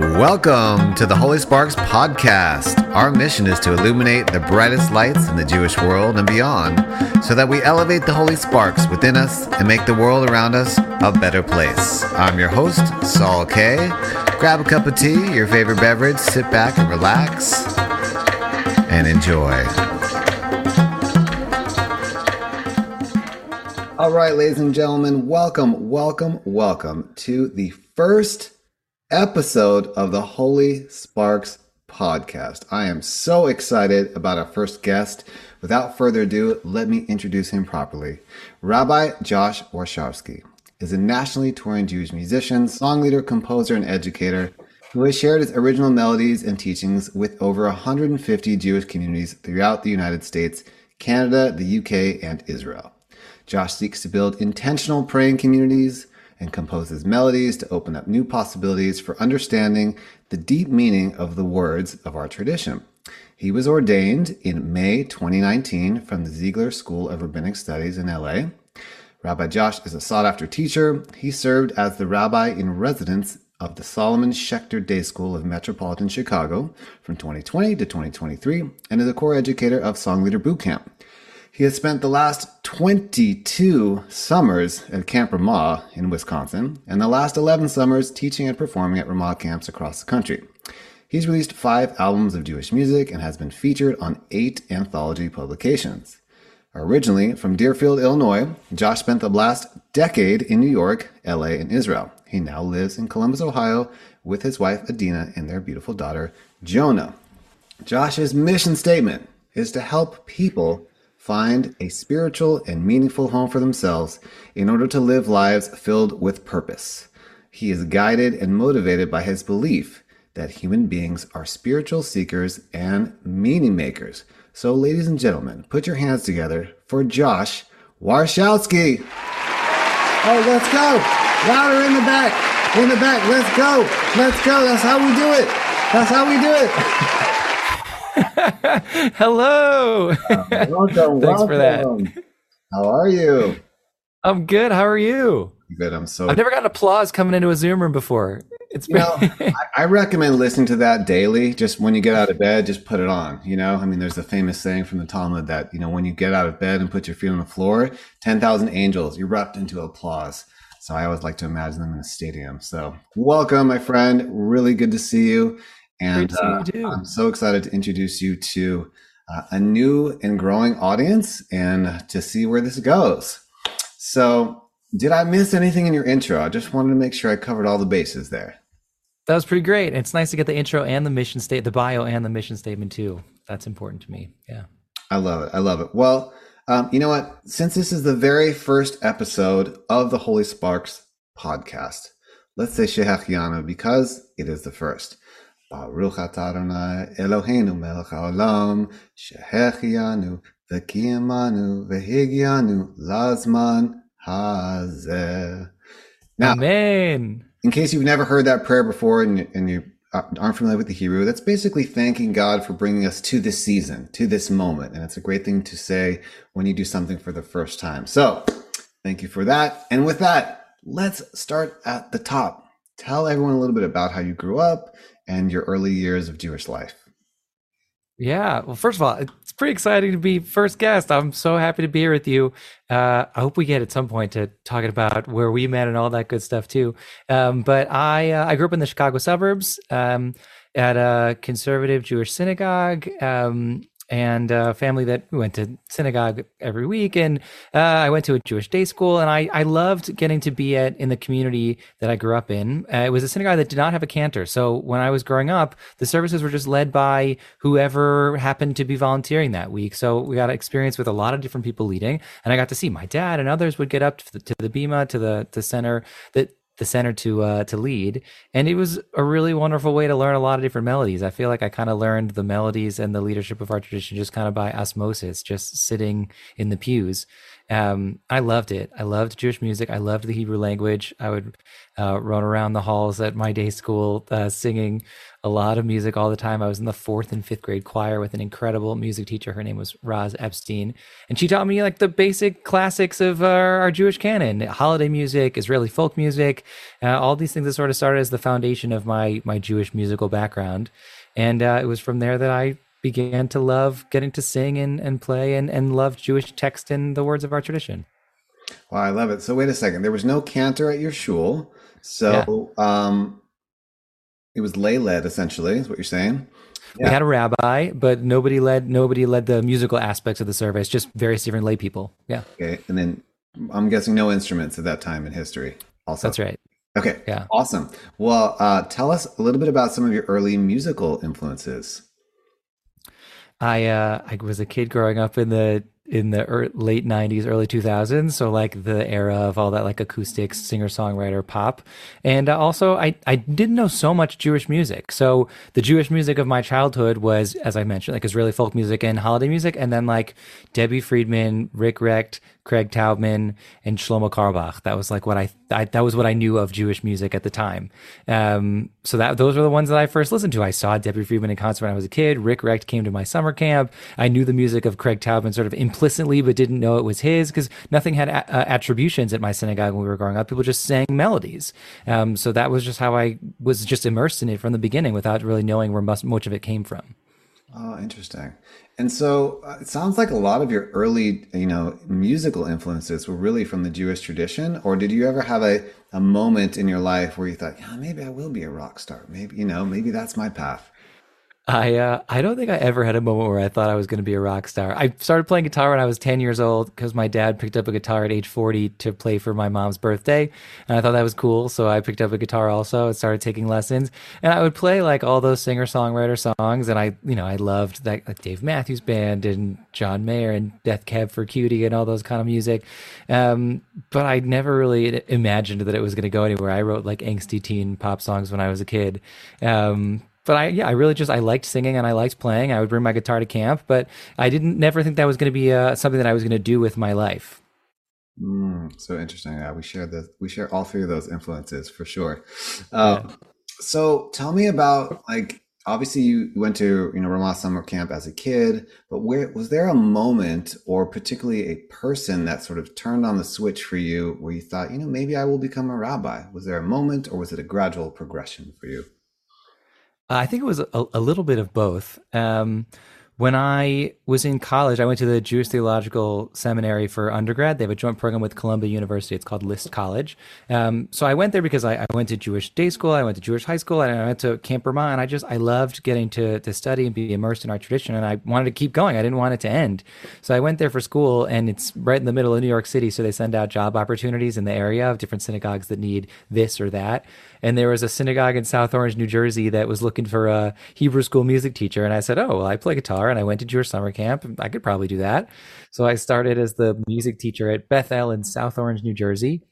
Welcome to the Holy Sparks podcast. Our mission is to illuminate the brightest lights in the Jewish world and beyond so that we elevate the Holy Sparks within us and make the world around us a better place. I'm your host, Saul Kaye Grab a cup of tea, your favorite beverage, sit back and relax and enjoy. All right, ladies and gentlemen, welcome, welcome, welcome to the first episode of the Holy Sparks podcast. I am so excited about our first guest. Without further ado, let me introduce him properly. Rabbi Josh Warshawsky is a nationally touring Jewish musician, song leader, composer, and educator who has shared his original melodies and teachings with over 150 Jewish communities throughout the United States, Canada, the UK, and Israel. Josh seeks to build intentional praying communities and composes melodies to open up new possibilities for understanding the deep meaning of the words of our tradition. He was ordained in May 2019 from the Ziegler School of Rabbinic Studies in LA. Rabbi Josh is a sought after teacher. He served as the rabbi in residence of the Solomon Schechter Day School of Metropolitan Chicago from 2020 to 2023 and is a core educator of Song Leader Boot Camp. He has spent the last 22 summers at Camp Ramah in Wisconsin and the last 11 summers teaching and performing at Ramah camps across the country. He's released five albums of Jewish music and has been featured on eight anthology publications. Originally from Deerfield, Illinois, Josh spent the last decade in New York, LA, and Israel. He now lives in Columbus, Ohio with his wife Adina and their beautiful daughter Jonah. Josh's mission statement is to help people find a spiritual and meaningful home for themselves in order to live lives filled with purpose. He is guided and motivated by his belief that human beings are spiritual seekers and meaning makers. So, ladies and gentlemen, put your hands together for Josh Warshawsky. Oh, let's go. Louder in the back. In the back. Let's go. Let's go. That's how we do it. That's how we do it. Hello. Uh, welcome. Thanks welcome. for that. How are you? I'm good. How are you? Good. I'm so. I've never gotten applause coming into a Zoom room before. It's You know, I, I recommend listening to that daily. Just when you get out of bed, just put it on. You know, I mean, there's a famous saying from the Talmud that you know when you get out of bed and put your feet on the floor, ten thousand angels erupt into applause. So I always like to imagine them in a stadium. So welcome, my friend. Really good to see you. And Great to see you uh. I'm so excited to introduce you to uh, a new and growing audience and to see where this goes. So, did I miss anything in your intro? I just wanted to make sure I covered all the bases there. that was pretty great. It's nice to get the intro and the mission state, the bio and the mission statement too. That's important to me. Yeah. I love it. I love it. Well, um, you know what? Since this is the very first episode of the Holy Sparks podcast, let's say Shehachianu because it is the first. Baruch Adonai Eloheinu melech haolam shehechianu v'kiyamanu v'higianu lazman hazeh. Now, Amen. in case you've never heard that prayer before and, you- and you aren't familiar with the Hebrew, that's basically thanking God for bringing us to this season, to this moment. And it's a great thing to say when you do something for the first time. So thank you for that. And with that, let's start at the top. Tell everyone a little bit about how you grew up and your early years of Jewish life. Yeah. Well, first of all, it's pretty exciting to be first guest. I'm so happy to be here with you. Uh, I hope we get at some point to talking about where we met and all that good stuff too. Um, but I uh, I grew up in the Chicago suburbs um, at a conservative Jewish synagogue. Um, and a family that went to synagogue every week and uh, i went to a jewish day school and I, I loved getting to be at in the community that i grew up in. Uh, it was a synagogue that did not have a cantor so when i was growing up the services were just led by whoever happened to be volunteering that week. So we got experience with a lot of different people leading and i got to see my dad and others would get up to the, to the bima to the, the center that the center to uh, to lead, and it was a really wonderful way to learn a lot of different melodies. I feel like I kind of learned the melodies and the leadership of our tradition just kind of by osmosis, just sitting in the pews. Um, I loved it. I loved Jewish music. I loved the Hebrew language. I would uh, run around the halls at my day school uh, singing a lot of music all the time. I was in the fourth and fifth grade choir with an incredible music teacher. Her name was Roz Epstein, and she taught me like the basic classics of our, our Jewish canon: holiday music, Israeli folk music, uh, all these things that sort of started as the foundation of my my Jewish musical background. And uh, it was from there that I began to love getting to sing and, and play and, and love Jewish text and the words of our tradition. Wow, I love it. So wait a second. There was no cantor at your shul. So yeah. um it was lay led essentially, is what you're saying. Yeah. We had a rabbi, but nobody led nobody led the musical aspects of the service, just various different lay people. Yeah. Okay. And then I'm guessing no instruments at that time in history. Also. That's right. Okay. Yeah. Awesome. Well, uh, tell us a little bit about some of your early musical influences. I uh, I was a kid growing up in the in the er- late 90s early 2000s so like the era of all that like acoustic singer songwriter pop and uh, also I, I didn't know so much jewish music so the jewish music of my childhood was as i mentioned like israeli folk music and holiday music and then like debbie friedman rick recht Craig Taubman, and Shlomo Carlebach That was like what I, I, that was what I knew of Jewish music at the time. Um, so that those were the ones that I first listened to. I saw Debbie Friedman in concert when I was a kid. Rick Recht came to my summer camp. I knew the music of Craig Taubman sort of implicitly, but didn't know it was his because nothing had a- uh, attributions at my synagogue when we were growing up. People just sang melodies. Um, so that was just how I was just immersed in it from the beginning without really knowing where much, much of it came from. Oh, interesting. And so uh, it sounds like a lot of your early, you know, musical influences were really from the Jewish tradition. Or did you ever have a, a moment in your life where you thought, yeah, maybe I will be a rock star. Maybe, you know, maybe that's my path. I uh, I don't think I ever had a moment where I thought I was going to be a rock star. I started playing guitar when I was 10 years old because my dad picked up a guitar at age 40 to play for my mom's birthday, and I thought that was cool. So I picked up a guitar also and started taking lessons. And I would play like all those singer songwriter songs, and I you know I loved that like Dave Matthews Band and John Mayer and Death Cab for Cutie and all those kind of music. Um, but I never really imagined that it was going to go anywhere. I wrote like angsty teen pop songs when I was a kid. Um, but I yeah I really just I liked singing and I liked playing. I would bring my guitar to camp, but I didn't never think that was going to be uh, something that I was going to do with my life. Mm, so interesting. Yeah, we share the we share all three of those influences for sure. Uh, yeah. So tell me about like obviously you went to you know Ramah summer camp as a kid, but where was there a moment or particularly a person that sort of turned on the switch for you where you thought you know maybe I will become a rabbi? Was there a moment or was it a gradual progression for you? I think it was a, a little bit of both. Um, when I was in college, I went to the Jewish Theological Seminary for undergrad. They have a joint program with Columbia University. It's called List College. Um, so I went there because I, I, went to Jewish day school, I went to Jewish high school, and I went to Camp Ramah. And I just I loved getting to to study and be immersed in our tradition, and I wanted to keep going. I didn't want it to end. So I went there for school, and it's right in the middle of New York City. So they send out job opportunities in the area of different synagogues that need this or that and there was a synagogue in South Orange, New Jersey that was looking for a Hebrew school music teacher. And I said, Oh, well, I play guitar and I went to Jewish summer camp. I could probably do that. So I started as the music teacher at Bethel in South Orange, New Jersey.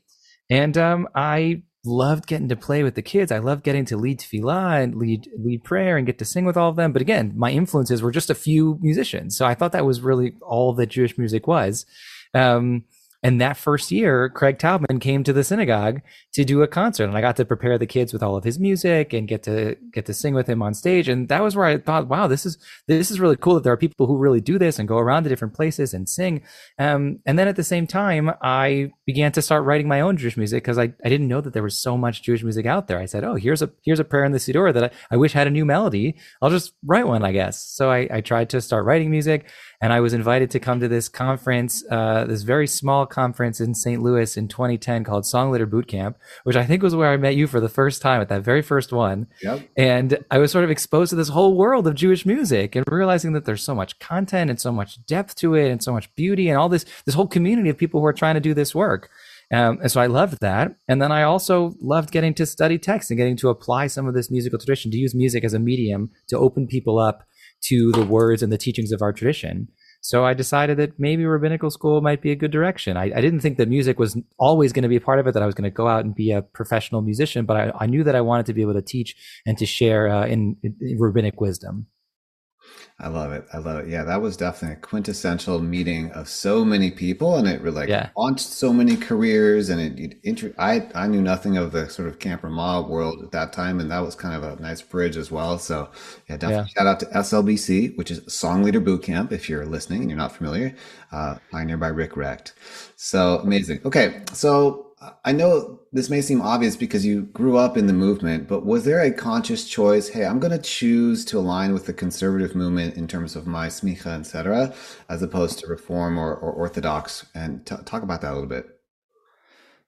And um, I loved getting to play with the kids. I loved getting to lead tefillah and lead lead prayer and get to sing with all of them. But again, my influences were just a few musicians, so I thought that was really all that Jewish music was. Um, and that first year, Craig Taubman came to the synagogue to do a concert, and I got to prepare the kids with all of his music and get to get to sing with him on stage. And that was where I thought, wow, this is this is really cool that there are people who really do this and go around to different places and sing. Um, and then at the same time, I began to start writing my own Jewish music because I, I didn't know that there was so much Jewish music out there. I said, oh, here's a here's a prayer in the Siddur that I, I wish had a new melody. I'll just write one, I guess. So I, I tried to start writing music and I was invited to come to this conference, uh, this very small conference in St. Louis in 2010 called Songleader Boot Camp, which I think was where I met you for the first time at that very first one. Yep. And I was sort of exposed to this whole world of Jewish music and realizing that there's so much content and so much depth to it and so much beauty and all this this whole community of people who are trying to do this work. Um, and so I loved that. And then I also loved getting to study text and getting to apply some of this musical tradition to use music as a medium to open people up to the words and the teachings of our tradition. So I decided that maybe rabbinical school might be a good direction. I, I didn't think that music was always going to be a part of it, that I was going to go out and be a professional musician, but I, I knew that I wanted to be able to teach and to share uh, in, in, rabbinic wisdom. I love it. I love it. Yeah, that was definitely a quintessential meeting of so many people, and it really like Yeah. launched so many careers. And it, it intro, I I knew nothing of the sort of camper mob world at that time, and that was kind of a nice bridge as well. So yeah, Yeah. definitely shout out to SLBC, which is Song Leader Boot Camp. If you're listening and you're not familiar, uh, pioneered by Rick Recht. So amazing. Okay, so I know this may seem obvious because you grew up in the movement, but was there a conscious choice? Hey, I'm going to choose to align with the conservative movement in terms of my smicha, etc., as opposed to reform or, or orthodox. And t- talk about that a little bit.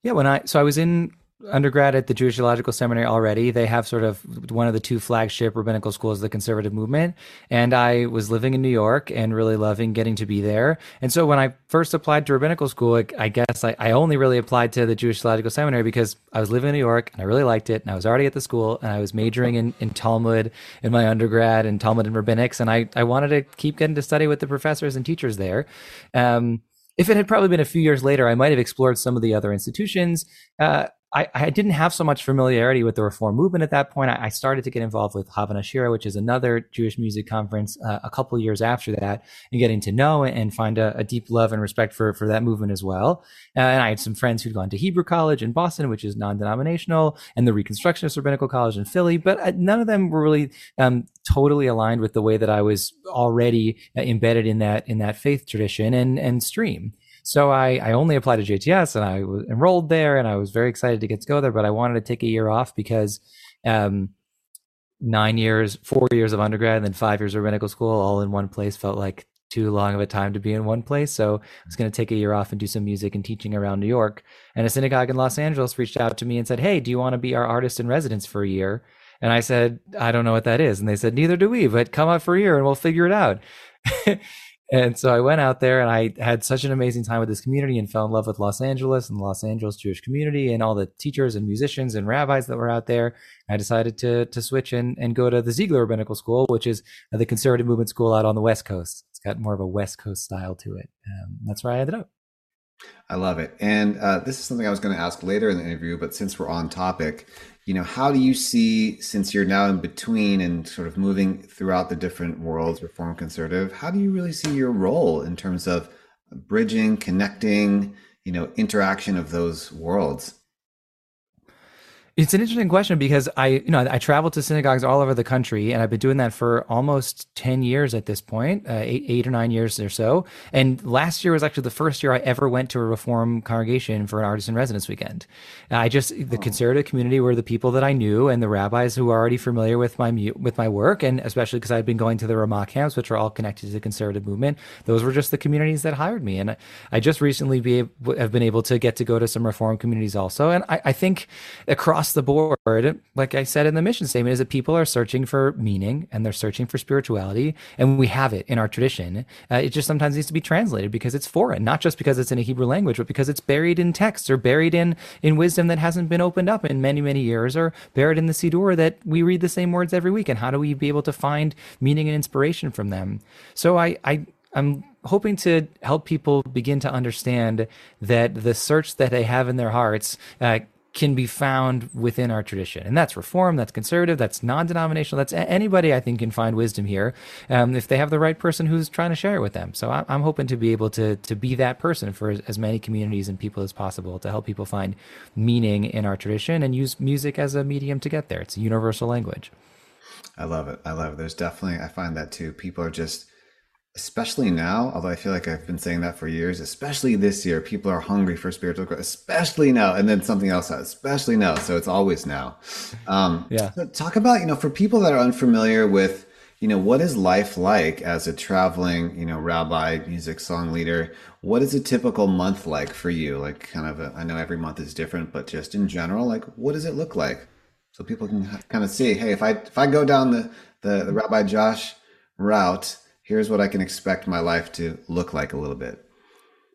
Yeah, when I so I was in undergrad at the Jewish Theological Seminary already. They have sort of one of the two flagship rabbinical schools, the conservative movement. And I was living in New York and really loving getting to be there. And so when I first applied to rabbinical school, I, guess I, I only really applied to the Jewish Theological Seminary because I was living in New York and I really liked it. And I was already at the school and I was majoring in, in Talmud in my undergrad and Talmud and rabbinics. And I, I wanted to keep getting to study with the professors and teachers there. Um, if it had probably been a few years later, I might have explored some of the other institutions. Uh, I, I, didn't have so much familiarity with the reform movement at that point. I, I started to get involved with Hava Nashira, which is another Jewish music conference, uh, a couple years after that, and getting to know and find a, a, deep love and respect for for that movement as well. Uh, and I had some friends who'd gone to Hebrew College in Boston, which is non-denominational, and the Reconstructionist Rabbinical College in Philly, but uh, none of them were really um, totally aligned with the way that I was already uh, embedded in that in that faith tradition and and stream. So I, I only applied to JTS and I was enrolled there and I was very excited to get to go there, but I wanted to take a year off because um, nine years, four years of undergrad and then five years of medical school all in one place felt like too long of a time to be in one place. So I was going to take a year off and do some music and teaching around New York. And a synagogue in Los Angeles reached out to me and said, Hey, do you want to be our artist in residence for a year? And I said, I don't know what that is. And they said, Neither do we, but come up for a year and we'll figure it out. And so I went out there and I had such an amazing time with this community and fell in love with Los Angeles and the Los Angeles Jewish community and all the teachers and musicians and rabbis that were out there. I decided to to switch and, and go to the Ziegler Rabbinical School, which is the conservative movement school out on the West Coast. It's got more of a West Coast style to it. Um, that's where I ended up. I love it. And uh, this is something I was going to ask later in the interview, but since we're on topic, you know, how do you see, since you're now in between and sort of moving throughout the different worlds, reform conservative, how do you really see your role in terms of bridging, connecting, you know, interaction of those worlds? It's an interesting question because I, you know, I travel to synagogues all over the country, and I've been doing that for almost ten years at this point, uh, eight, eight or nine years or so. And last year was actually the first year I ever went to a Reform congregation for an artist in residence weekend. I just the conservative community were the people that I knew, and the rabbis who were already familiar with my with my work, and especially because I'd been going to the Ramah camps, which are all connected to the conservative movement. Those were just the communities that hired me, and I just recently be have been able to get to go to some Reform communities also. And I, I think across the board, like I said in the mission statement, is that people are searching for meaning and they're searching for spirituality, and we have it in our tradition. Uh, it just sometimes needs to be translated because it's foreign, not just because it's in a Hebrew language, but because it's buried in texts or buried in in wisdom that hasn't been opened up in many many years, or buried in the Siddur that we read the same words every week. And how do we be able to find meaning and inspiration from them? So I I I'm hoping to help people begin to understand that the search that they have in their hearts uh, can be found within our tradition. And that's reform, that's conservative, that's non denominational, that's anybody I think can find wisdom here um, if they have the right person who's trying to share it with them. So I'm hoping to be able to, to be that person for as many communities and people as possible to help people find meaning in our tradition and use music as a medium to get there. It's a universal language. I love it. I love it. There's definitely, I find that too. People are just, especially now, although I feel like I've been saying that for years, especially this year, people are hungry for spiritual growth, especially now. And then something else, especially now. So it's always now. Um, yeah. So talk about, you know, for people that are unfamiliar with, you know, what is life like as a traveling, you know, rabbi, music song leader? What is a typical month like for you? Like, kind of, a, I know every month is different, but just in general, like, what does it look like? So people can kind of see, hey, if I if I go down the the, the Rabbi Josh route, here's what I can expect my life to look like a little bit.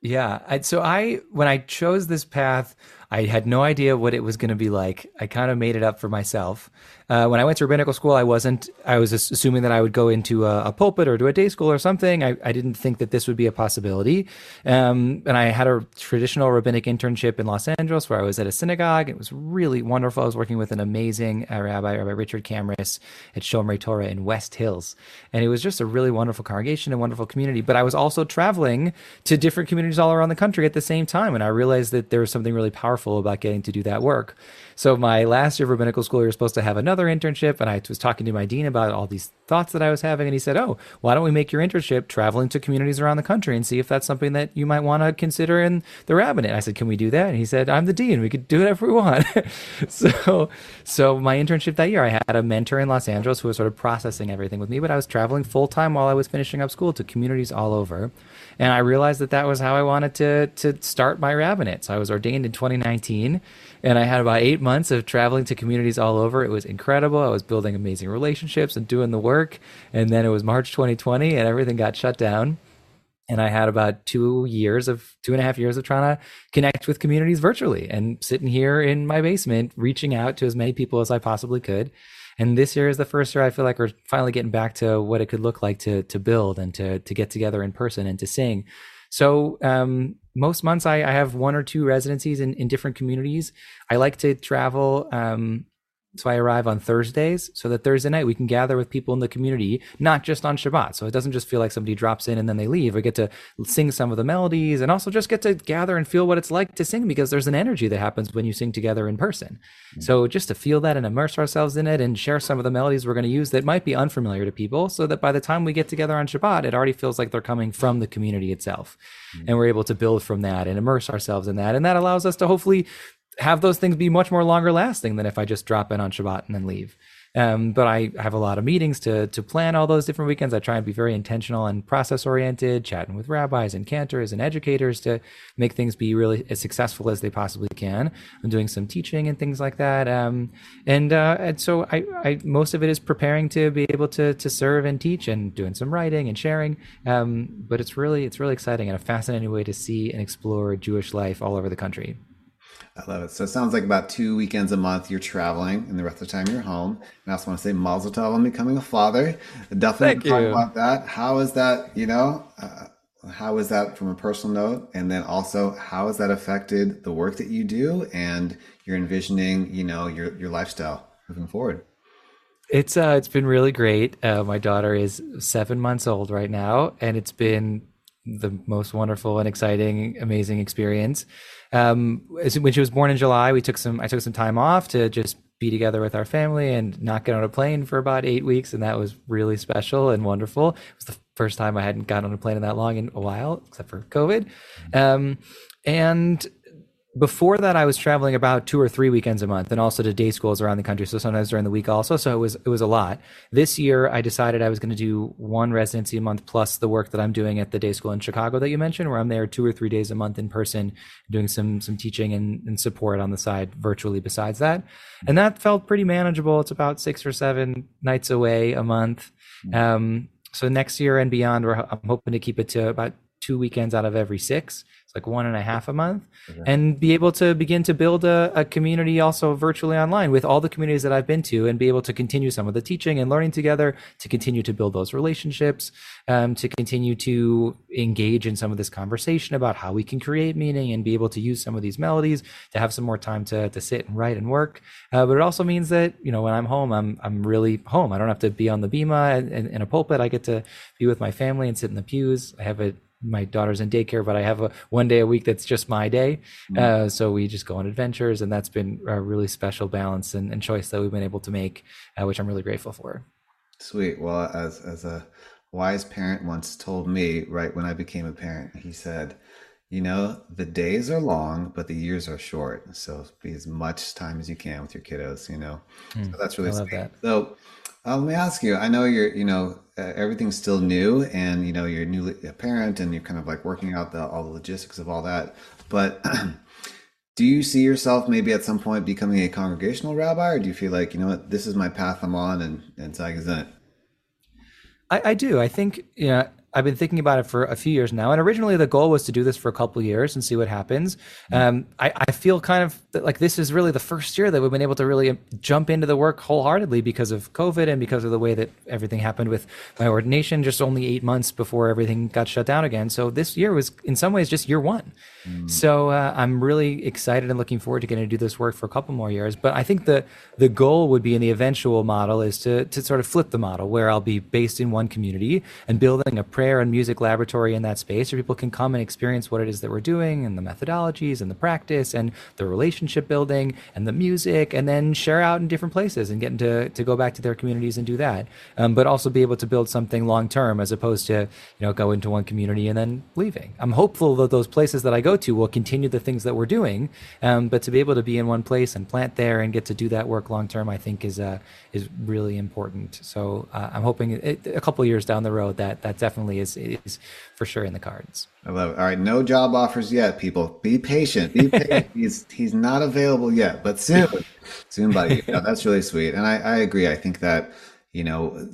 Yeah. So I, when I chose this path, I had no idea what it was going to be like. I kind of made it up for myself. uh, when I went to rabbinical school, I wasn't. I was assuming that I would go into a, a pulpit or to a day school or something. I, I, didn't think that this would be a possibility. Um, and I had a traditional rabbinic internship in Los Angeles where I was at a synagogue. It was really wonderful. I was working with an amazing uh, rabbi, Rabbi Richard Camras at Shomrei Torah in West Hills, and it was just a really wonderful congregation and wonderful community. But I was also traveling to different communities all around the country at the same time, and I realized that there was something really powerful about getting to do that work. So my last year of rabbinical school, we were supposed to have another internship, and I was talking to my dean about all these thoughts that I was having, and he said, "Oh, why don't we make your internship traveling to communities around the country and see if that's something that you might want to consider in the rabbinate?" I said, "Can we do that?" And he said, "I'm the dean. We could do whatever we want." so, so my internship that year, I had a mentor in Los Angeles who was sort of processing everything with me, but I was traveling full time while I was finishing up school to communities all over. And I realized that that was how I wanted to to start my rabbinate. So I was ordained in 2019, and I had about eight months of traveling to communities all over. It was incredible. I was building amazing relationships and doing the work. And then it was March 2020, and everything got shut down. And I had about two years of two and a half years of trying to connect with communities virtually and sitting here in my basement, reaching out to as many people as I possibly could. And this year is the first year I feel like we're finally getting back to what it could look like to to build and to to get together in person and to sing. So um, most months I, I, have one or two residencies in, in different communities. I like to travel um, so I arrive on Thursdays so that Thursday night we can gather with people in the community, not just on Shabbat. So it doesn't just feel like somebody drops in and then they leave. We get to sing some of the melodies and also just get to gather and feel what it's like to sing because there's an energy that happens when you sing together in person. Mm-hmm. So just to feel that and immerse ourselves in it and share some of the melodies we're going to use that might be unfamiliar to people so that by the time we get together on Shabbat, it already feels like they're coming from the community itself. Mm-hmm. And we're able to build from that and immerse ourselves in that. And that allows us to hopefully have those things be much more longer lasting than if I just drop in on Shabbat and then leave. Um, but I have a lot of meetings to to plan all those different weekends. I try and be very intentional and process oriented, chatting with rabbis and cantors and educators to make things be really as successful as they possibly can. I'm doing some teaching and things like that. Um, and uh, and so I, I most of it is preparing to be able to to serve and teach and doing some writing and sharing. Um, but it's really it's really exciting and a fascinating way to see and explore Jewish life all over the country. I love it. So it sounds like about two weekends a month you're traveling, and the rest of the time you're home. And I also want to say Mazel Tov on becoming a father. Definitely talk about that. How is that? You know, uh, how is that from a personal note? And then also, how has that affected the work that you do and you're envisioning? You know, your your lifestyle moving forward. It's uh, it's been really great. Uh, my daughter is seven months old right now, and it's been the most wonderful and exciting, amazing experience. Um, when she was born in July, we took some. I took some time off to just be together with our family and not get on a plane for about eight weeks, and that was really special and wonderful. It was the first time I hadn't gotten on a plane in that long in a while, except for COVID. Um, and before that i was traveling about two or three weekends a month and also to day schools around the country so sometimes during the week also so it was it was a lot. This year i decided i was going to do one residency a month plus the work that i'm doing at the day school in chicago that you mentioned where i'm there two or three days a month in person doing some some teaching and, and support on the side virtually besides that. And that felt pretty manageable. It's about six or seven nights away a month. Mm-hmm. um, so next year and beyond i'm hoping to keep it to about two weekends out of every six. It's like one and a half a month. Okay. and be able to begin to build a, a, community also virtually online with all the communities that i've been to and be able to continue some of the teaching and learning together to continue to build those relationships um, to continue to engage in some of this conversation about how we can create meaning and be able to use some of these melodies to have some more time to, to sit and write and work. Uh, but it also means that you know when i'm home i'm, I'm really home. I don't have to be on the bema and in a pulpit. I get to be with my family and sit in the pews. I have a my daughter's in daycare, but I have a one day a week that's just my day. Mm-hmm. Uh, so we just go on adventures, and that's been a really special balance and, and choice that we've been able to make, uh, which I'm really grateful for. Sweet. Well, as as a wise parent once told me, right when I became a parent, he said, "You know, the days are long, but the years are short. So be as much time as you can with your kiddos. You know, mm, so that's really sweet. that. So." Uh, let me ask you. I know you're, you know, uh, everything's still new, and you know you're newly a parent, and you're kind of like working out the, all the logistics of all that. But do you see yourself maybe at some point becoming a congregational rabbi, or do you feel like you know what, this is my path I'm on, and and Zag is it? I, I do. I think, yeah, I've been thinking about it for a few years now. And originally the goal was to do this for a couple years and see what happens. Mm-hmm. Um, I, I, feel kind of like this is really the first year that we've been able to really jump into the work wholeheartedly because of COVID and because of the way that everything happened with my ordination just only eight months before everything got shut down again. So this year was in some ways just year one. Mm. So uh, I'm really excited and looking forward to getting to do this work for a couple more years. But I think the the goal would be in the eventual model is to to sort of flip the model where I'll be based in one community and building a prayer and music laboratory in that space where people can come and experience what it is that we're doing and the methodologies and the practice and the relationship building and the music and then share out in different places and get to, to go back to their communities and do that. Um, but also be able to build something long term as opposed to, you know, go into one community and then leaving. I'm hopeful that those places that I go to will continue the things that we're doing. Um, but to be able to be in one place and plant there and get to do that work long term, I think is, uh, is really important. So uh, I'm hoping it, a couple years down the road that that definitely is is for sure in the cards. I love it. All right, no job offers yet, people. Be patient. Be patient. he's he's not available yet, but soon, soon, buddy. Yeah, that's really sweet, and I I agree. I think that you know,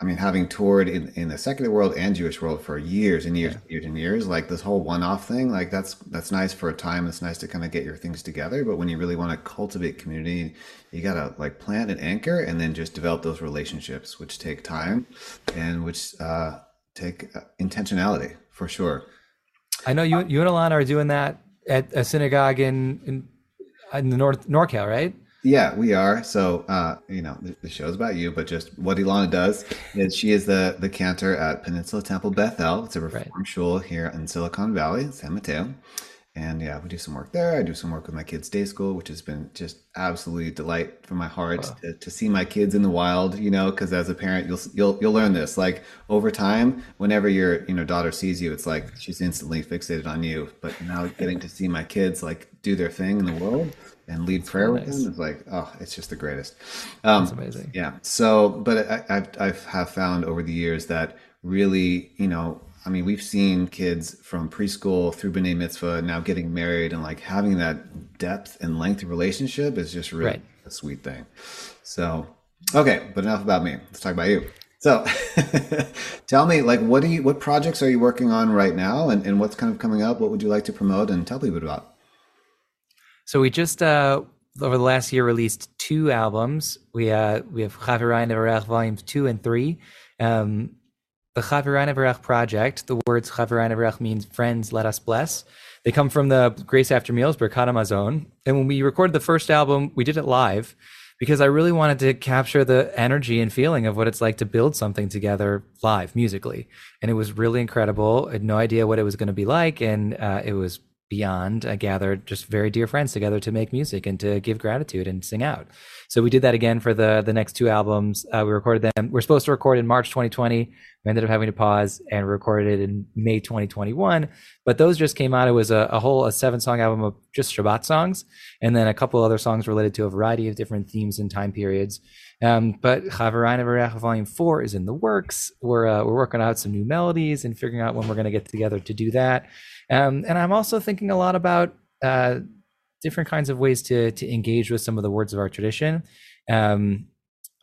I mean, having toured in, in the secular world and Jewish world for years and years, yeah. years and years, like this whole one-off thing, like that's that's nice for a time. It's nice to kind of get your things together. But when you really want to cultivate community, you gotta like plant an anchor and then just develop those relationships, which take time and which uh, take uh, intentionality for sure. I know you you and Alana are doing that at a synagogue in in, in the North NorCal, right? Yeah, we are. So, uh, you know, the, the show's about you, but just what Ilana does is she is the the cantor at Peninsula Temple Beth El. It's a reform right. shul here in Silicon Valley, San Mateo. And yeah, we do some work there. I do some work with my kids' day school, which has been just absolutely delight for my heart wow. to, to see my kids in the wild. You know, because as a parent, you'll you'll you'll learn this. Like over time, whenever your you know daughter sees you, it's like she's instantly fixated on you. But now getting to see my kids like do their thing in the world and lead That's prayer with nice. them is like oh it's just the greatest um, That's amazing yeah so but I, I've, I've have found over the years that really you know I mean, we've seen kids from preschool through B'nai Mitzvah now getting married and like having that depth and length of relationship is just really right. a sweet thing. So, okay, but enough about me. Let's talk about you. So, tell me, like, what do you, what projects are you working on right now, and, and what's kind of coming up? What would you like to promote and tell people about? So we just uh, over the last year released two albums. We uh, we have Chavirai Nevarech volumes two and three. Um, the Chavirai Nevarech project. The words Chavirai Nevarech means friends. Let us bless. They come from the Grace After Meals, Birkat Hamazon. And when we recorded the first album, we did it live because I really wanted to capture the energy and feeling of what it's like to build something together live musically. And it was really incredible. I had no idea what it was going to be like, and uh, it was beyond I gathered just very dear friends together to make music and to give gratitude and sing out. So we did that again for the the next two albums. Uh, we recorded them. We're supposed to record in March 2020. We ended up having to pause and recorded it in May 2021. But those just came out. It was a, a whole a seven song album of just Shabbat songs, and then a couple other songs related to a variety of different themes and time periods. Um, but Chavirai Nevarech Volume Four is in the works. We're uh, we're working out some new melodies and figuring out when we're going to get together to do that. Um, and I'm also thinking a lot about uh, different kinds of ways to to engage with some of the words of our tradition. Um,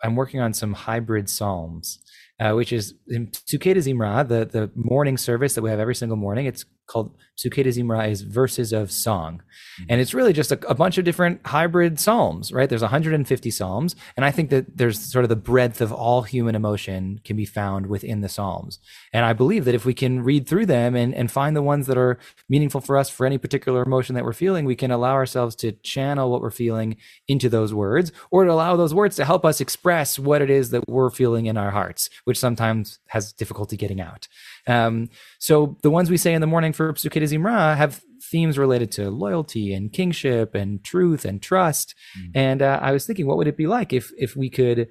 I'm working on some hybrid psalms, uh, which is in Psukei Zimra, the the morning service that we have every single morning. It's called Psukei Zimra is verses of song. Mm-hmm. And it's really just a, a, bunch of different hybrid psalms, right? There's 150 psalms. And I think that there's sort of the breadth of all human emotion can be found within the psalms. And I believe that if we can read through them and, and find the ones that are meaningful for us for any particular emotion that we're feeling, we can allow ourselves to channel what we're feeling into those words or to allow those words to help us express what it is that we're feeling in our hearts, which sometimes has difficulty getting out. Um, so the ones we say in the morning for Psukei Zimra have themes related to loyalty and kingship and truth and trust. Mm. And uh, I was thinking, what would it be like if if we could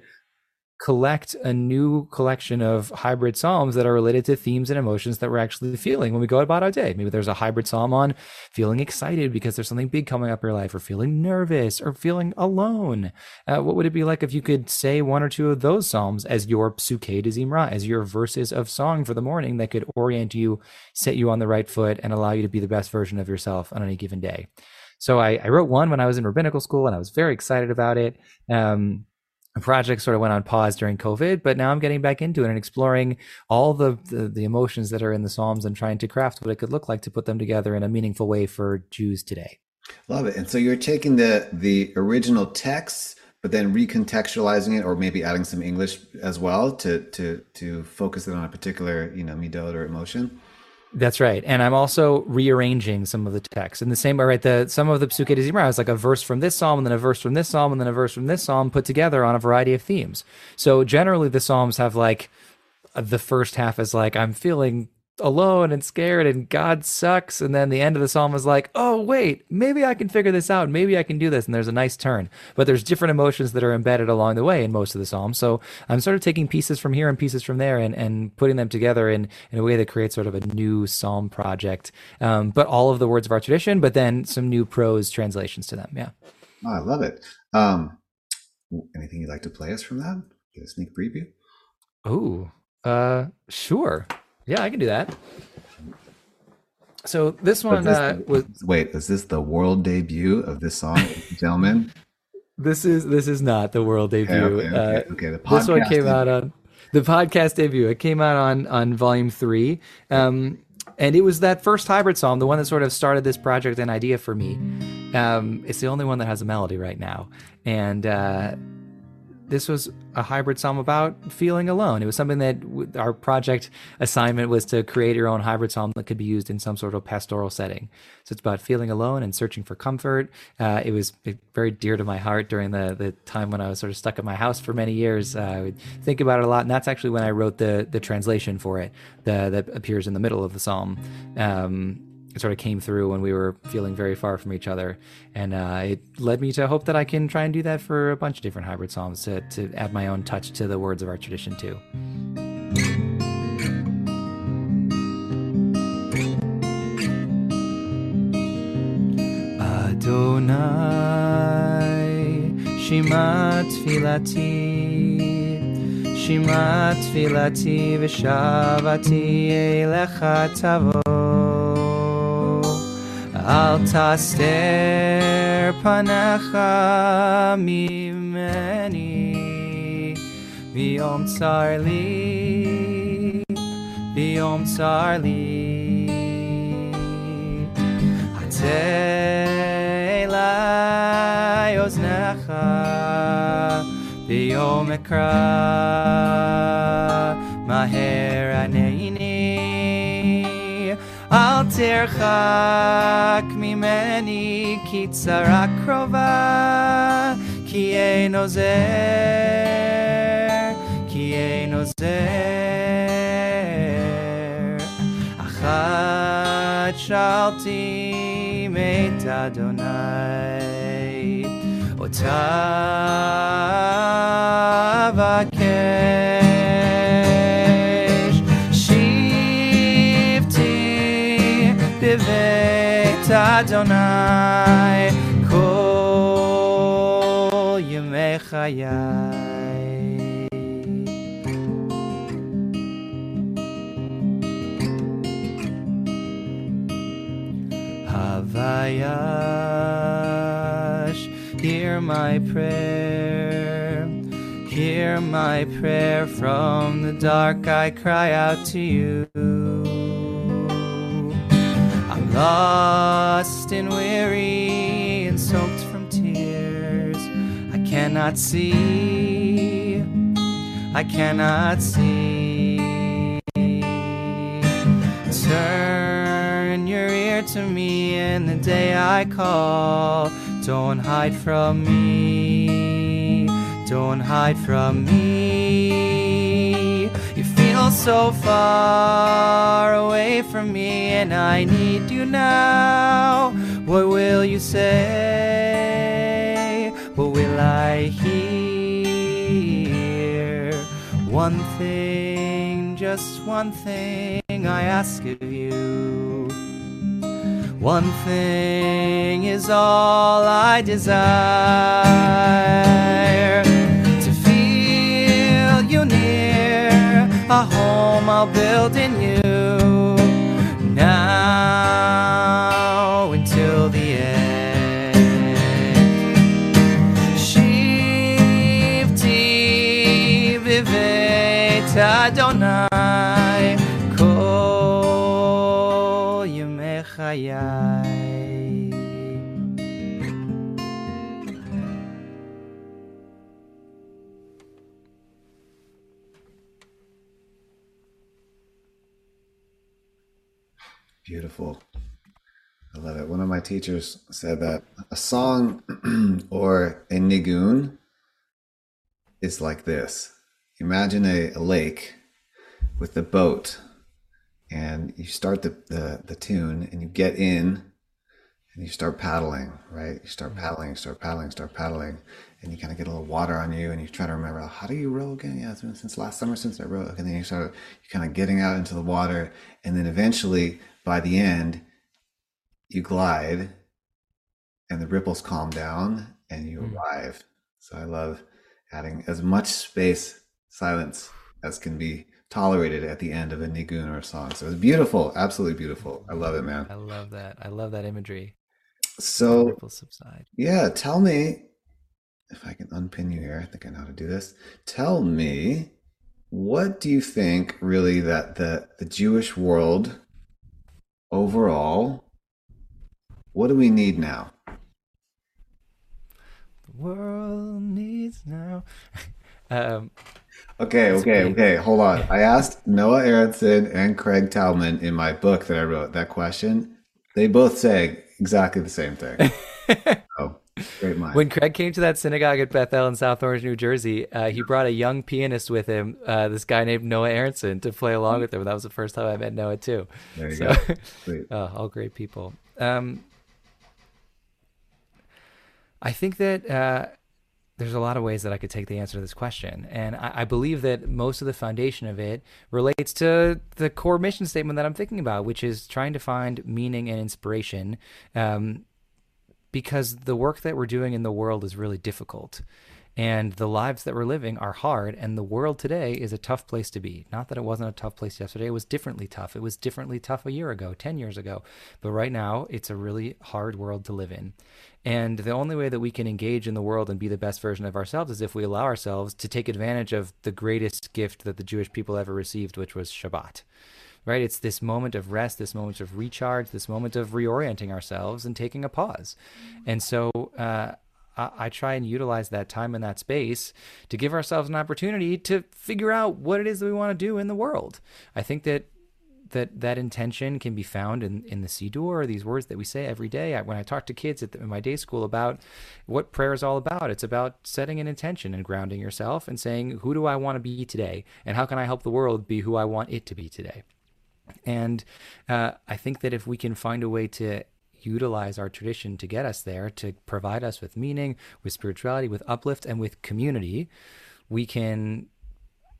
collect a new collection of hybrid psalms that are related to themes and emotions that we're actually feeling when we go about our day. Maybe there's a hybrid psalm on feeling excited because there's something big coming up in your life, or feeling nervous, or feeling alone. Uh, what would it be like if you could say one or two of those psalms as your psukei de zimra, as your verses of song for the morning that could orient you, set you on the right foot, and allow you to be the best version of yourself on any given day? So I, I wrote one when I was in rabbinical school, and I was very excited about it. Um, project sort of went on pause during COVID, but now I'm getting back into it and exploring all the, the, the emotions that are in the Psalms and trying to craft what it could look like to put them together in a meaningful way for Jews today. Love it. And so you're taking the the original text, but then recontextualizing it, or maybe adding some English as well to to to focus it on a particular you know midot or emotion. That's right, and I'm also rearranging some of the text in the same way. Right, the some of the Psukei Zimra is like a verse from this psalm, and then a verse from this psalm, and then a verse from this psalm put together on a variety of themes. So generally, the psalms have like uh, the first half is like I'm feeling alone and scared and God sucks. And then the end of the psalm is like, oh, wait, maybe I can figure this out. Maybe I can do this. And there's a nice turn. But there's different emotions that are embedded along the way in most of the psalms. So I'm sort of taking pieces from here and pieces from there and, and putting them together in, in a way that creates sort of a new psalm project. Um, but all of the words of our tradition, but then some new prose translations to them. Yeah. Oh, I love it. Um, anything you'd like to play us from that? Get a sneak preview? Oh, uh, sure. Yeah, I can do that. So this one this uh, was. Wait, is this the world debut of this song, gentlemen? This is this is not the world debut. Okay, okay, okay. Uh, okay. The this one came out on the podcast debut. It came out on on volume three, um, and it was that first hybrid song, the one that sort of started this project and idea for me. Um, it's the only one that has a melody right now, and uh, this was a hybrid psalm about feeling alone. It was something that our project assignment was to create your own hybrid psalm that could be used in some sort of pastoral setting. So it's about feeling alone and searching for comfort. Uh, it was very dear to my heart during the, the time when I was sort of stuck at my house for many years. Uh, I would think about it a lot, and that's actually when I wrote the the translation for it, the, that appears in the middle of the psalm. Um, it sort of came through when we were feeling very far from each other. And uh, it led me to hope that I can try and do that for a bunch of different hybrid psalms to, to add my own touch to the words of our tradition, too. Adonai, Shema Tfilati, Shema Tfilati, V'shavati Elecha Tavo. אל תסתר פניך ממני ביום צר לי, ביום צר לי. הטה אליי אוזנך ביום אקרא מהר ענייני אל תרחק ממני כי צרה קרובה כי אין עוזר כי אין עוזר אחת שאלתי מת אדוני אותה אבקש שבתי בבית אדוני כל ימי חיי Havayash, hear my prayer. Hear my prayer from the dark, I cry out to you. Lost and weary and soaked from tears. I cannot see, I cannot see. Turn your ear to me in the day I call. Don't hide from me. Don't hide from me. So far away from me, and I need you now. What will you say? What will I hear? One thing, just one thing I ask of you. One thing is all I desire a home I'll build in you now until the end. Shivti vivet Adonai kol yemechayai. Beautiful. I love it. One of my teachers said that a song or a nigun is like this. Imagine a, a lake with the boat, and you start the, the, the tune and you get in and you start paddling, right? You start mm-hmm. paddling, you start paddling, start paddling, and you kind of get a little water on you and you try to remember, how do you row again? Yeah, it's been since last summer since I rowed. And then you start, you kind of getting out into the water, and then eventually by the end, you glide and the ripples calm down and you mm. arrive. So I love adding as much space, silence as can be tolerated at the end of a nigun or a song. So it's beautiful, absolutely beautiful. I love it, man. I love that. I love that imagery. So ripples subside. Yeah, tell me if I can unpin you here. I think I know how to do this. Tell me, what do you think really that the the Jewish world overall, what do we need now? The world needs now. um, okay, okay, okay. Hold on. I asked Noah Aronson and Craig Taubman in my book that I wrote that question. They both say exactly the same thing. oh, Great mind. When Craig came to that synagogue at Beth El in South Orange, New Jersey, uh, he brought a young pianist with him, uh, this guy named Noah Aronson, to play along with him. That was the first time I met Noah too. There you so, go. oh, all great people. Um, I think that uh, there's a lot of ways that I could take the answer to this question, and I, I, believe that most of the foundation of it relates to the core mission statement that I'm thinking about, which is trying to find meaning and inspiration. Um, because the work that we're doing in the world is really difficult. And the lives that we're living are hard and the world today is a tough place to be. Not that it wasn't a tough place yesterday it was differently tough. It was differently tough a year ago 10 years ago. But right now it's a really hard world to live in. And the only way that we can engage in the world and be the best version of ourselves is if we allow ourselves to take advantage of the greatest gift that the jewish people ever received which was shabbat right? It's this moment of rest, this moment of recharge, this moment of reorienting ourselves and taking a pause. And so, uh, I, I try and utilize that time and that space to give ourselves an opportunity to figure out what it is that we want to do in the world. I think that that that intention can be found in, in the Siddur, these words that we say every day. I, when I talk to kids at the, in my day school about what prayer is all about, it's about setting an intention and grounding yourself and saying, who do I want to be today? And how can I help the world be who I want it to be today? And uh, I think that if we can find a way to utilize our tradition to get us there, to provide us with meaning, with spirituality, with uplift, and with community, we can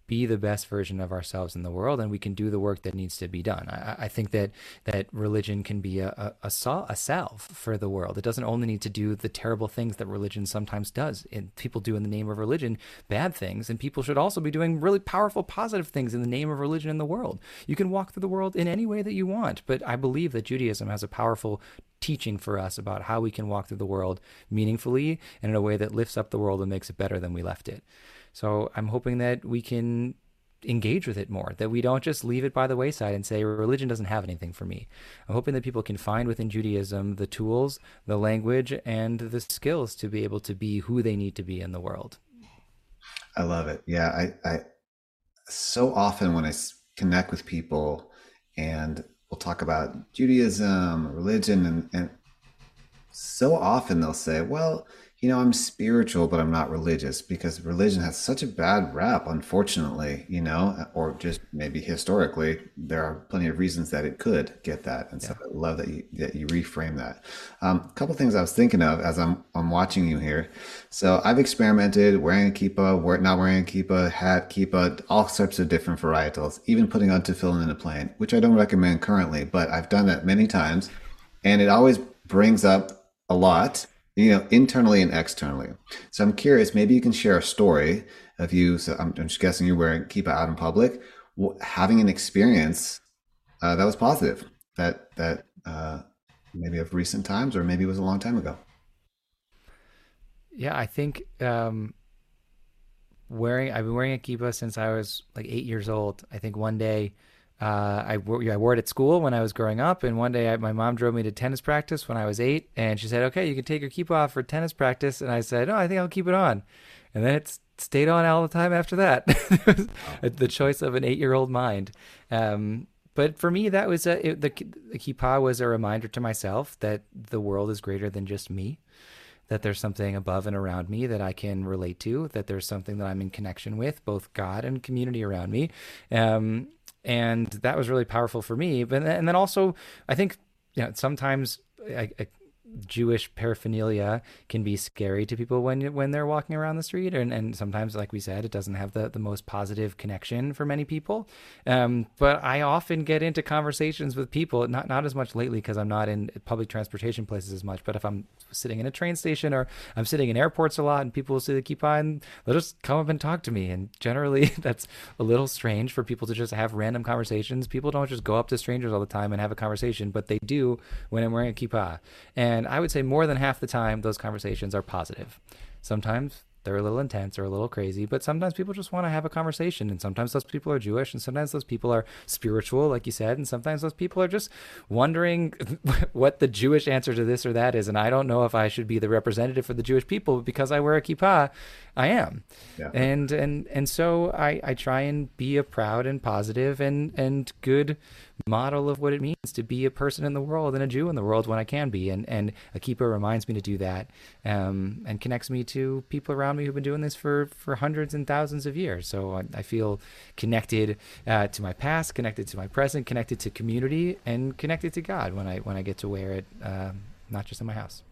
be the best version of ourselves in the world and we can do the work that needs to be done. I, I think that that religion can be a, a, a, a, salve for the world. It doesn't only need to do the terrible things that religion sometimes does. And people do in the name of religion bad things. And people should also be doing really powerful, positive things in the name of religion in the world. You can walk through the world in any way that you want. But I believe that Judaism has a powerful teaching for us about how we can walk through the world meaningfully and in a way that lifts up the world and makes it better than we left it. So I'm hoping that we can engage with it more, that we don't just leave it by the wayside and say religion doesn't have anything for me. I'm hoping that people can find within Judaism the tools, the language, and the skills to be able to be who they need to be in the world. I love it. Yeah, I, I so often when I connect with people and we'll talk about Judaism, religion, and, and so often they'll say, well, you know, I'm spiritual, but I'm not religious because religion has such a bad rap, unfortunately, you know, or just maybe historically, there are plenty of reasons that it could get that. And yeah. so I love that you, that you reframe that. Um, a couple things I was thinking of as I'm, I'm watching you here. So I've experimented wearing a kippah, not wearing a kippah, hat, kippah, all sorts of different varietals, even putting on tefillin in a plane, which I don't recommend currently, but I've done that many times. And it always brings up a lot you know, internally and externally. So I'm curious, maybe you can share a story of you. So I'm, I'm just guessing you're wearing kippah in public, having an experience uh, that was positive, that that uh, maybe of recent times, or maybe it was a long time ago. Yeah, I think um, wearing I've been wearing a kippah since I was like eight years old. I think one day uh, I, I wore it at school when I was growing up, and one day I, my mom drove me to tennis practice when I was eight, and she said, "Okay, you can take your kippah off for tennis practice," and I said, "No, I think I'll keep it on," and then it stayed on all the time after that. the choice of an eight-year-old mind. Um, but for me, that was a, it, the, the kippah was a reminder to myself that the world is greater than just me that there's something above and around me that I can relate to, that there's something that I'm in connection with, both God and community around me. Um, and that was really powerful for me. But and then also, I think you know sometimes I, I Jewish paraphernalia can be scary to people when when they're walking around the street, and, and sometimes, like we said, it doesn't have the, the most positive connection for many people. Um, but I often get into conversations with people, not not as much lately because I'm not in public transportation places as much. But if I'm sitting in a train station or I'm sitting in airports a lot, and people will see the kippah and they'll just come up and talk to me. And generally, that's a little strange for people to just have random conversations. People don't just go up to strangers all the time and have a conversation, but they do when I'm wearing a kippah. And I would say more than half the time, those conversations are positive. Sometimes they're a little intense or a little crazy, but sometimes people just want to have a conversation. And sometimes those people are Jewish, and sometimes those people are spiritual, like you said, and sometimes those people are just wondering what the Jewish answer to this or that is. And I don't know if I should be the representative for the Jewish people but because I wear a kippah. I am, yeah. and and and so I I try and be a proud and positive and and good model of what it means to be a person in the world and a Jew in the world when I can be. And and a kippah reminds me to do that, um, and connects me to people around me who've been doing this for for hundreds and thousands of years. So I, I feel connected uh, to my past, connected to my present, connected to community, and connected to God when I when I get to wear it, um, not just in my house.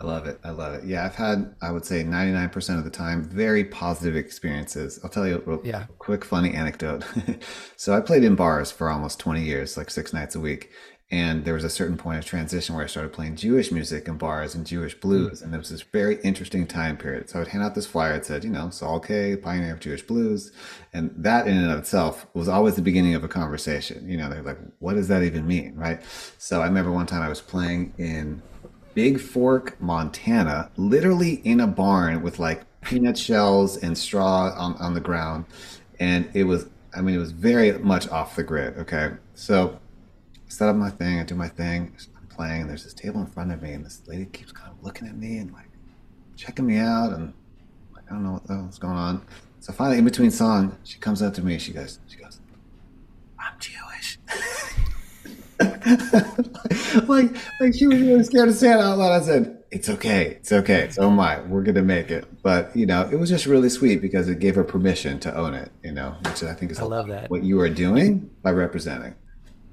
I love it. I love it. Yeah, I've had, I would say, 99% of the time, very positive experiences. I'll tell you a, yeah. quick, funny anecdote. so I played in bars for almost 20 years, like six nights a week. And there was a certain point of transition where I started playing Jewish music in bars and Jewish blues. Mm. And there was this very interesting time period. So I would hand out this flyer. It said, you know, Saul Kaye, pioneer of Jewish blues. And that in and of itself was always the beginning of a conversation. You know, they're like, what does that even mean? Right. So I remember one time I was playing in Bigfork, Montana, literally in a barn with like peanut shells and straw on, on the ground. And it was, I mean, it was very much off the grid. Okay. So I set up my thing, I do my thing, I'm playing, and there's this table in front of me, and this lady keeps kind of looking at me and like checking me out. And like, I don't know what the hell's going on. So finally, in between song, she comes up to me, she goes, she goes, I'm Jewish. like, like she was really scared to say it out loud. I said, "It's okay, it's okay. So am I. We're gonna make it." But you know, it was just really sweet because it gave her permission to own it. You know, which I think is I love that what you are doing by representing.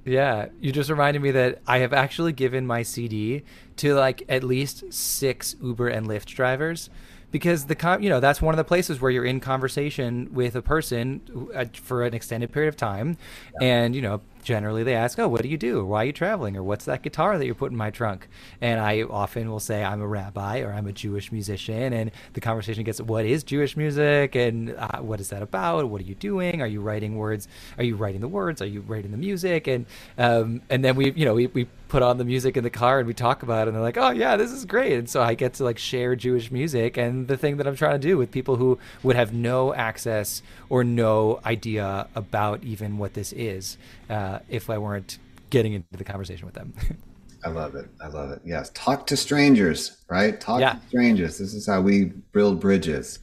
Yeah, you just reminded me that I have actually given my CD to like at least six Uber and Lyft drivers because the com- you know that's one of the places where you're in conversation with a person uh, for an extended period of time, yeah. and you know generally they ask, "Oh, what do you do? Why are you traveling? Or what's that guitar that you're putting in my trunk?" And I often will say, "I'm a rabbi or I'm a Jewish musician," and the conversation gets, "What is Jewish music? And uh, what is that about? What are you doing? Are you writing words? Are you writing the words? Are you writing the music?" And um, and then we, you know, we we put on the music in the car and we talk about it, and they're like, "Oh yeah, this is great." And so I get to like share Jewish music and the thing that I'm trying to do with people who would have no access or no idea about even what this is uh, if I weren't getting into the conversation with them. I love it. I love it. Yes. Talk to strangers, right? Talk yeah. to strangers. This is how we build bridges.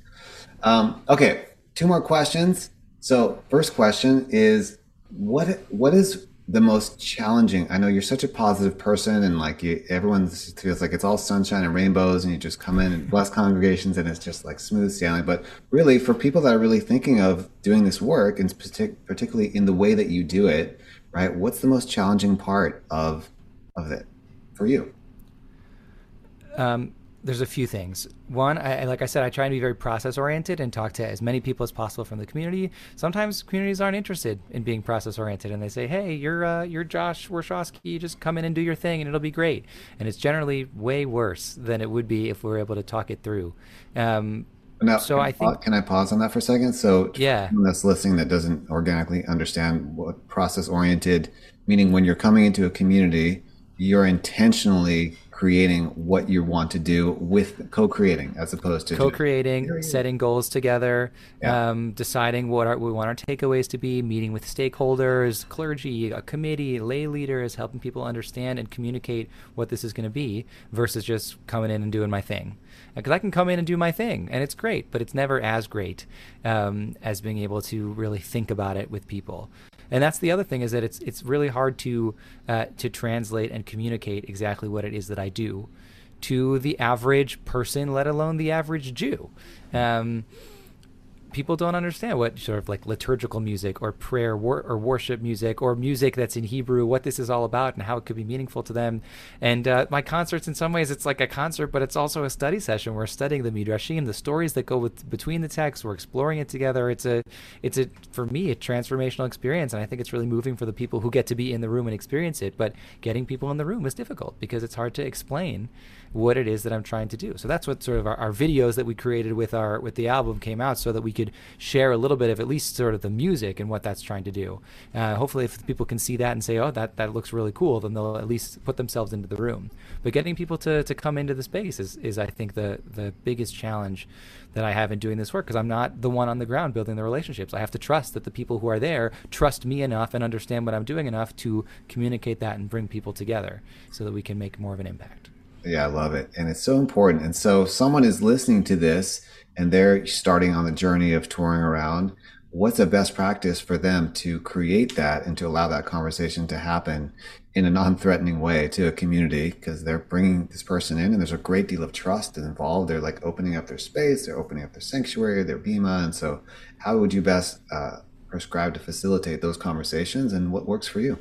Um, okay. Two more questions. So first question is what, what is the most challenging? I know you're such a positive person and like you, everyone feels like it's all sunshine and rainbows and you just come in and bless congregations and it's just like smooth sailing. But really for people that are really thinking of doing this work and particularly in the way that you do it, right? What's the most challenging part of of it for you? Um, there's a few things. One, I, like I said, I try and be very process oriented and talk to as many people as possible from the community. Sometimes communities aren't interested in being process oriented, and they say, "Hey, you're uh, you're Josh Warshawsky. Just come in and do your thing, and it'll be great." And it's generally way worse than it would be if we were able to talk it through. Um, now, so I think can I pause on that for a second? So yeah, that's listening that doesn't organically understand what process oriented, meaning when you're coming into a community, you're intentionally creating what you want to do with co-creating as opposed to co-creating, setting goals together, yeah. um, deciding what our, we want our takeaways to be, meeting with stakeholders, clergy, a committee, lay leaders, helping people understand and communicate what this is going to be, versus just coming in and doing my thing. Because I can come in and do my thing, and it's great, but it's never as great um, as being able to really think about it with people and that's the other thing is that it's it's really hard to uh, to translate and communicate exactly what it is that I do to the average person, let alone the average Jew. Um, people don't understand what sort of like liturgical music or prayer wor- or worship music or music that's in Hebrew, what this is all about and how it could be meaningful to them. And uh, my concerts, in some ways, it's like a concert, but it's also a study session. We're studying the midrashim, the stories that go with between the texts. We're exploring it together. It's a, it's a for me a transformational experience, and I think it's really moving for the people who get to be in the room and experience it. But getting people in the room is difficult because it's hard to explain what it is that I'm trying to do. So that's what sort of our, our, videos that we created with our with the album came out, so that we could share a little bit of at least sort of the music and what that's trying to do. Uh, hopefully, if people can see that and say, "Oh, that that looks really cool," then they'll at least put themselves into the room. But getting people to to come into the space is is I think the the biggest challenge that I have in doing this work because I'm not the one on the ground building the relationships. I have to trust that the people who are there trust me enough and understand what I'm doing enough to communicate that and bring people together so that we can make more of an impact. Yeah, I love it. And it's so important. And so someone is listening to this and they're starting on the journey of touring around. What's a best practice for them to create that and to allow that conversation to happen in a non-threatening way to a community because they're bringing this person in and there's a great deal of trust involved. They're like opening up their space, they're opening up their sanctuary, their bima. And so how would you best uh, prescribe to facilitate those conversations and what works for you?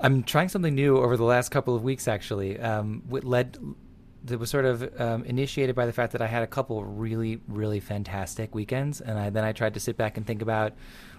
I'm trying something new over the last couple of weeks, actually. Um, led that was sort of um, initiated by the fact that I had a couple really, really fantastic weekends, and I, then I tried to sit back and think about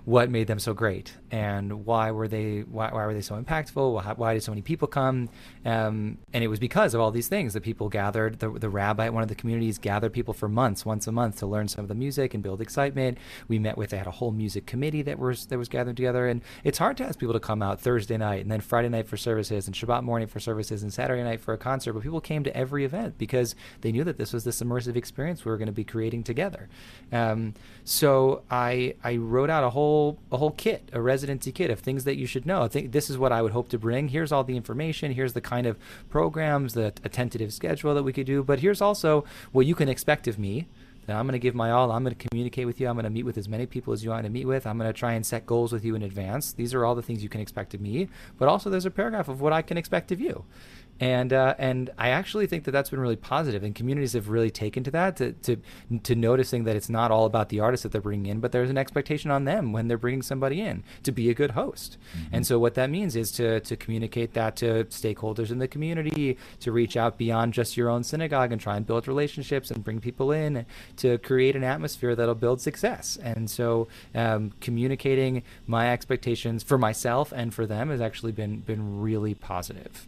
what made them so great and why were they why, why were they so impactful? Why, why did so many people come? Um, and it was because of all these things. That people gathered the, the rabbi at one of the communities gathered people for months once a month to learn some of the music and build excitement. We met with they had a whole music committee that was that was gathered together and it's hard to ask people to come out Thursday night and then Friday night for services and Shabbat morning for services and Saturday night for a concert but people came to every event because they knew that this was this immersive experience we were going to be creating together um, so I I wrote out a whole a whole kit, a residency kit of things that you should know. I think this is what I would hope to bring. Here's all the information. Here's the kind of programs, the a tentative schedule that we could do. But here's also what you can expect of me. I'm going to give my all. I'm going to communicate with you. I'm going to meet with as many people as you want to meet with. I'm going to try and set goals with you in advance. These are all the things you can expect of me. But also, there's a paragraph of what I can expect of you and uh, and I actually think that that's been really positive, and communities have really taken to that to, to to noticing that it's not all about the artists that they're bringing in, but there's an expectation on them when they're bringing somebody in to be a good host. Mm-hmm. And so what that means is to to communicate that to stakeholders in the community, to reach out beyond just your own synagogue and try and build relationships and bring people in to create an atmosphere that'll build success. And so um, communicating my expectations for myself and for them has actually been been really positive.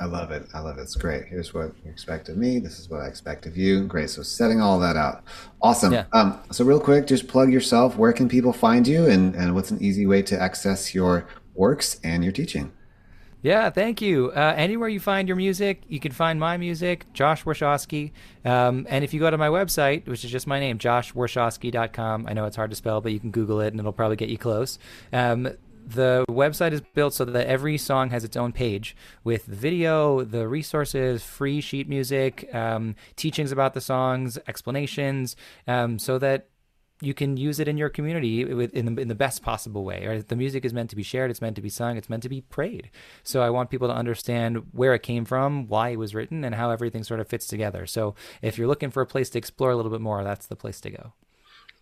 I love it. I love it. It's great. Here's what you expect of me. This is what I expect of you. Great. So setting all that out. Awesome. Yeah. Um, so real quick, just plug yourself. Where can people find you and, and what's an easy way to access your works and your teaching? Yeah, thank you. Uh, anywhere you find your music, you can find my music, Josh Warshawsky. Um, and if you go to my website, which is just my name, joshwarshawsky.com, I know it's hard to spell, but you can Google it and it'll probably get you close. Um, the website is built so that every song has its own page with video, the resources, free sheet music, um, teachings about the songs, explanations, um, so that you can use it in your community in the, in the best possible way. Right? The music is meant to be shared, it's meant to be sung, it's meant to be prayed. So I want people to understand where it came from, why it was written, and how everything sort of fits together. So if you're looking for a place to explore a little bit more, that's the place to go.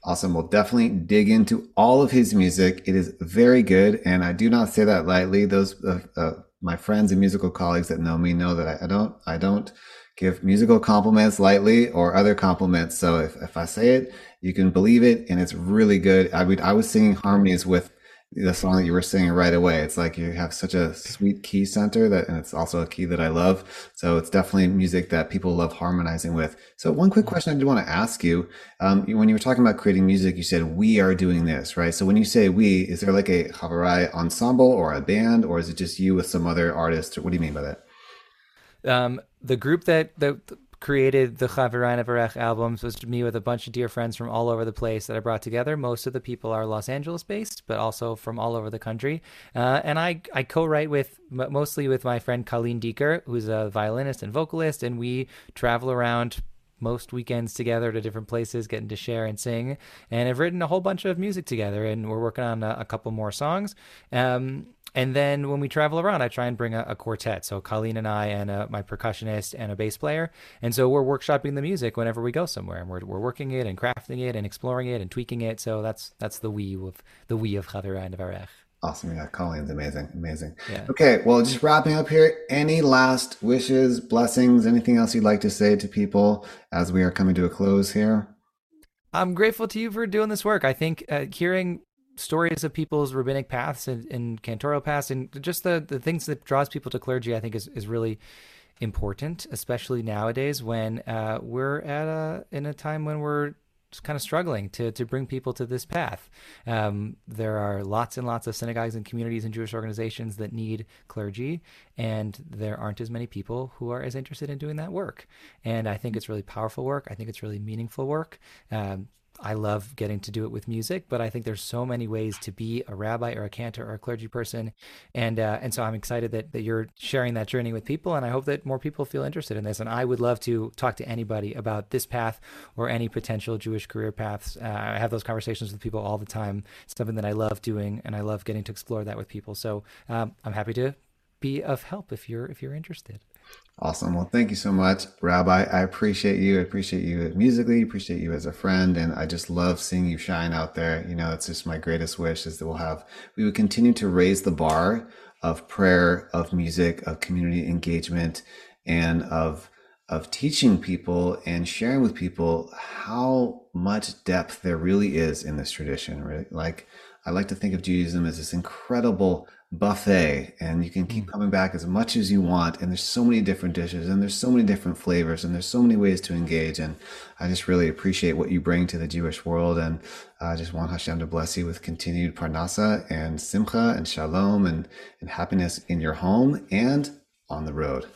Awesome. We'll definitely dig into all of his music. It is very good. And I do not say that lightly. Those, uh, uh, my friends and musical colleagues that know me know that I, I, don't, I don't give musical compliments lightly or other compliments. So if, if I say it, you can believe it. And it's really good. I would, I was singing harmonies with the song that you were singing right away. It's like you have such a sweet key center that, and it's also a key that I love. So it's definitely music that people love harmonizing with. So one quick question I did want to ask you, um, when you were talking about creating music, you said we are doing this, right? So when you say we, is there like a Havarai ensemble or a band, or is it just you with some other artist? What do you mean by that? um, the group that that created the Chaverai Nevarech albums was me with a bunch of dear friends from all over the place that I brought together. Most of the people are Los Angeles based, but also from all over the country. Uh, and I, I co-write with mostly with my friend Colleen Dieker, who's a violinist and vocalist, and we travel around most weekends together to different places, getting to share and sing. And I've written a whole bunch of music together, and we're working on a, a couple more songs. Um, and then when we travel around, I try and bring a, a quartet. So Colleen and I, and uh, my percussionist and a bass player. And so we're workshopping the music whenever we go somewhere, and we're, we're working it and crafting it and exploring it and tweaking it. So that's that's the we of the we of Chaverai Nevarech. Awesome. Yeah, Colleen's amazing. Amazing. Yeah. Okay. Well, just wrapping up here. Any last wishes, blessings, anything else you'd like to say to people as we are coming to a close here? I'm grateful to you for doing this work. I think uh, hearing stories of people's rabbinic paths and, and cantorial paths and just the, the things that draws people to clergy, I think is, is really important, especially nowadays when uh, we're at a in a time when we're kind of struggling to to bring people to this path. Um, there are lots and lots of synagogues and communities and Jewish organizations that need clergy, and there aren't as many people who are as interested in doing that work. And I think it's really powerful work. I think it's really meaningful work. Um, I love getting to do it with music, but I think there's so many ways to be a rabbi or a cantor or a clergy person, and uh, and so I'm excited that that you're sharing that journey with people, and I hope that more people feel interested in this. And I would love to talk to anybody about this path or any potential Jewish career paths. Uh, I have those conversations with people all the time. It's something that I love doing, and I love getting to explore that with people. So um, I'm happy to be of help if you're if you're interested. Awesome. Well, thank you so much, Rabbi. I appreciate you. I appreciate you musically, appreciate you as a friend. And I just love seeing you shine out there. You know, it's just my greatest wish is that we'll have, we would continue to raise the bar of prayer, of music, of community engagement, and of, of teaching people and sharing with people how much depth there really is in this tradition. Right? Like, I like to think of Judaism as this incredible buffet and you can keep mm. coming back as much as you want and there's so many different dishes and there's so many different flavors and there's so many ways to engage and i just really appreciate what you bring to the jewish world and i just want hashem to bless you with continued parnasa and simcha and shalom and, and happiness in your home and on the road.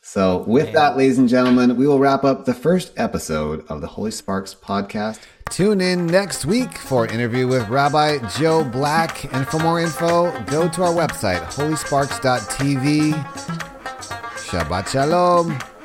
So with that ladies and gentlemen we will wrap up the first episode of the holy sparks podcast Tune in next week for an interview with Rabbi Joe Black. And for more info, go to our website, holysparks.tv. Shabbat Shalom.